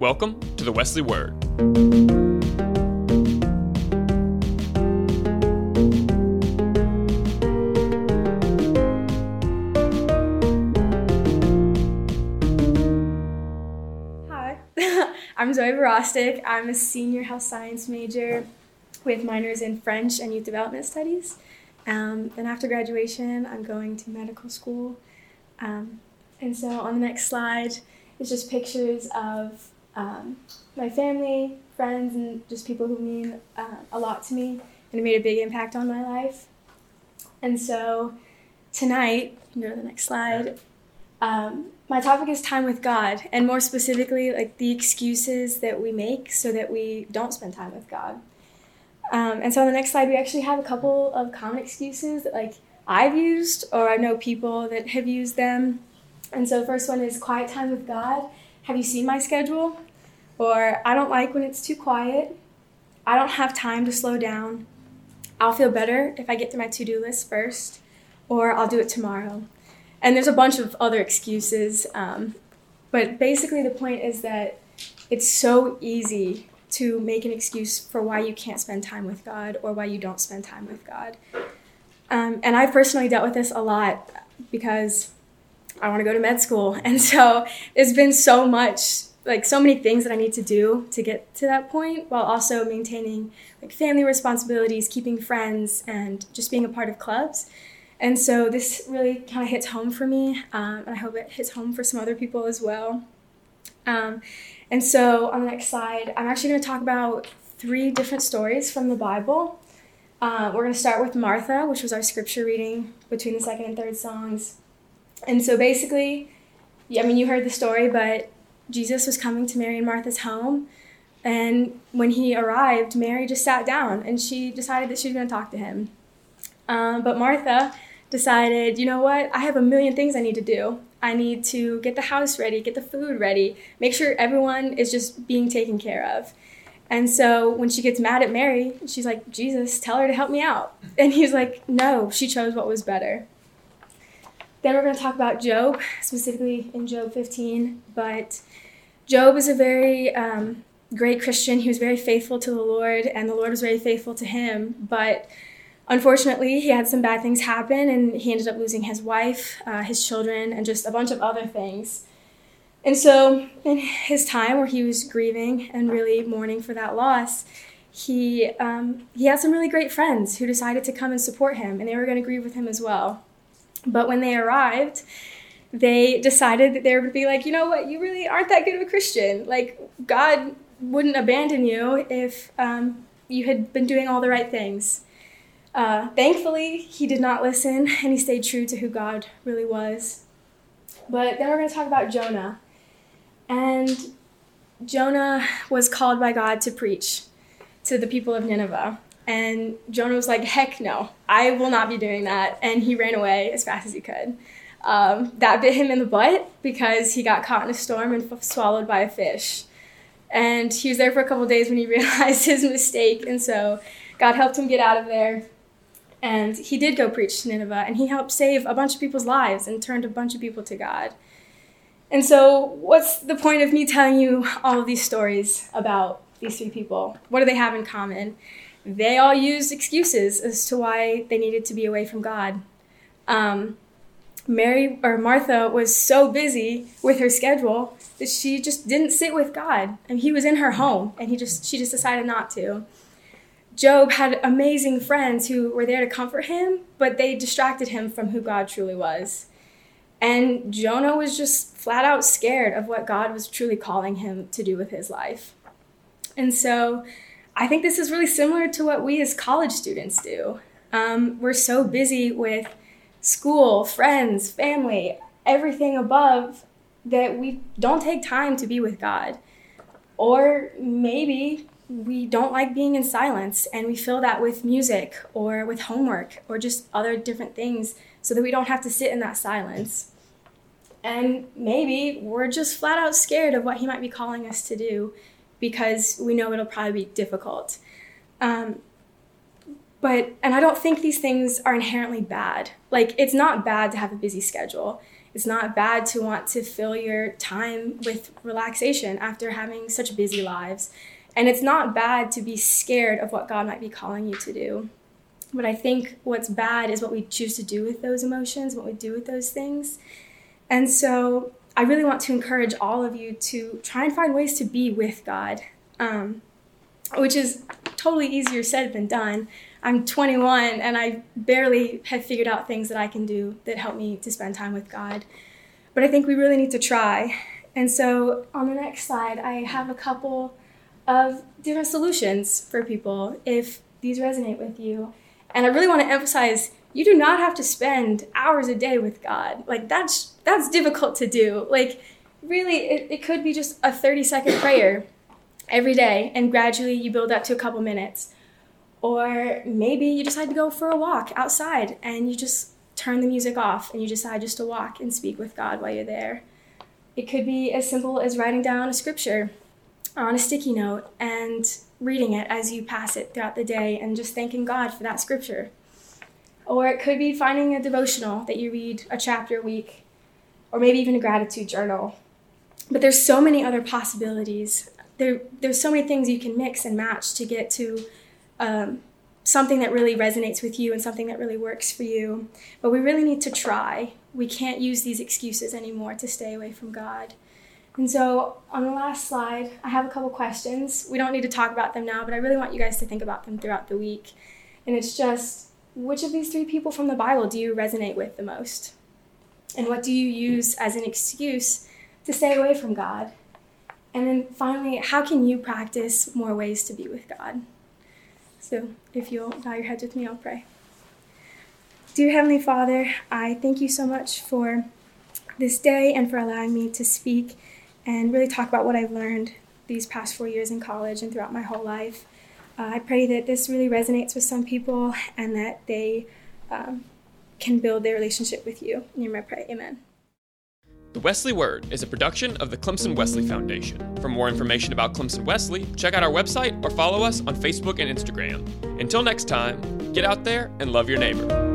Welcome to the Wesley Word. Hi, I'm Zoe Verostek. I'm a senior health science major with minors in French and Youth Development Studies. Um, then after graduation, I'm going to medical school. Um, and so on the next slide is just pictures of um, my family, friends, and just people who mean uh, a lot to me and have made a big impact on my life. And so tonight, you to the next slide. Um, my topic is time with God, and more specifically, like the excuses that we make so that we don't spend time with God. Um, and so on the next slide, we actually have a couple of common excuses that like I've used or I know people that have used them. And so the first one is quiet time with God. Have you seen my schedule? Or I don't like when it's too quiet. I don't have time to slow down. I'll feel better if I get through my to-do list first, or I'll do it tomorrow. And there's a bunch of other excuses. Um, but basically, the point is that it's so easy to make an excuse for why you can't spend time with God or why you don't spend time with God. Um, and I've personally dealt with this a lot because I want to go to med school. And so it's been so much, like so many things that I need to do to get to that point while also maintaining like family responsibilities, keeping friends, and just being a part of clubs. And so this really kind of hits home for me, um, and I hope it hits home for some other people as well. Um, and so on the next slide, I'm actually going to talk about three different stories from the Bible. Uh, we're going to start with Martha, which was our scripture reading between the second and third songs. And so basically, I mean, you heard the story, but Jesus was coming to Mary and Martha's home. And when he arrived, Mary just sat down and she decided that she was going to talk to him. Um, but Martha decided, you know what? I have a million things I need to do. I need to get the house ready, get the food ready, make sure everyone is just being taken care of. And so when she gets mad at Mary, she's like, Jesus, tell her to help me out. And he's like, no, she chose what was better. Then we're going to talk about Job, specifically in Job 15. But Job is a very um, great Christian. He was very faithful to the Lord, and the Lord was very faithful to him. But unfortunately, he had some bad things happen, and he ended up losing his wife, uh, his children, and just a bunch of other things. And so, in his time where he was grieving and really mourning for that loss, he um, he had some really great friends who decided to come and support him, and they were going to grieve with him as well. But when they arrived, they decided that they would be like, you know what, you really aren't that good of a Christian. Like God wouldn't abandon you if um, you had been doing all the right things. Uh, thankfully, he did not listen and he stayed true to who God really was. But then we're going to talk about Jonah. And Jonah was called by God to preach to the people of Nineveh. And Jonah was like, heck no, I will not be doing that. And he ran away as fast as he could. Um, that bit him in the butt because he got caught in a storm and f- swallowed by a fish. And he was there for a couple days when he realized his mistake. And so God helped him get out of there. And he did go preach to Nineveh, and he helped save a bunch of people's lives and turned a bunch of people to God. And so, what's the point of me telling you all of these stories about these three people? What do they have in common? They all used excuses as to why they needed to be away from God. Um, Mary or Martha was so busy with her schedule that she just didn't sit with God, and He was in her home, and he just she just decided not to. Job had amazing friends who were there to comfort him, but they distracted him from who God truly was. And Jonah was just flat out scared of what God was truly calling him to do with his life. And so I think this is really similar to what we as college students do. Um, we're so busy with school, friends, family, everything above that we don't take time to be with God. Or maybe we don't like being in silence and we fill that with music or with homework or just other different things so that we don't have to sit in that silence. And maybe we're just flat out scared of what He might be calling us to do because we know it'll probably be difficult. Um, but, and I don't think these things are inherently bad. Like, it's not bad to have a busy schedule. It's not bad to want to fill your time with relaxation after having such busy lives. And it's not bad to be scared of what God might be calling you to do. But I think what's bad is what we choose to do with those emotions, what we do with those things. And so I really want to encourage all of you to try and find ways to be with God, um, which is totally easier said than done. I'm 21 and I barely have figured out things that I can do that help me to spend time with God. But I think we really need to try. And so on the next slide, I have a couple of different solutions for people if these resonate with you. And I really want to emphasize you do not have to spend hours a day with God. Like that's that's difficult to do. Like really it, it could be just a 30 second prayer every day and gradually you build up to a couple minutes. Or maybe you decide to go for a walk outside and you just turn the music off and you decide just to walk and speak with God while you're there. It could be as simple as writing down a scripture on a sticky note and reading it as you pass it throughout the day and just thanking God for that scripture. Or it could be finding a devotional that you read a chapter a week, or maybe even a gratitude journal. But there's so many other possibilities. There, there's so many things you can mix and match to get to um, something that really resonates with you and something that really works for you. But we really need to try. We can't use these excuses anymore to stay away from God. And so on the last slide, I have a couple questions. We don't need to talk about them now, but I really want you guys to think about them throughout the week. And it's just which of these three people from the Bible do you resonate with the most? And what do you use as an excuse to stay away from God? And then finally, how can you practice more ways to be with God? So if you'll bow your heads with me, I'll pray. Dear Heavenly Father, I thank you so much for this day and for allowing me to speak and really talk about what I've learned these past four years in college and throughout my whole life. Uh, I pray that this really resonates with some people and that they um, can build their relationship with you. In your name I pray, amen. The Wesley Word is a production of the Clemson Wesley Foundation. For more information about Clemson Wesley, check out our website or follow us on Facebook and Instagram. Until next time, get out there and love your neighbor.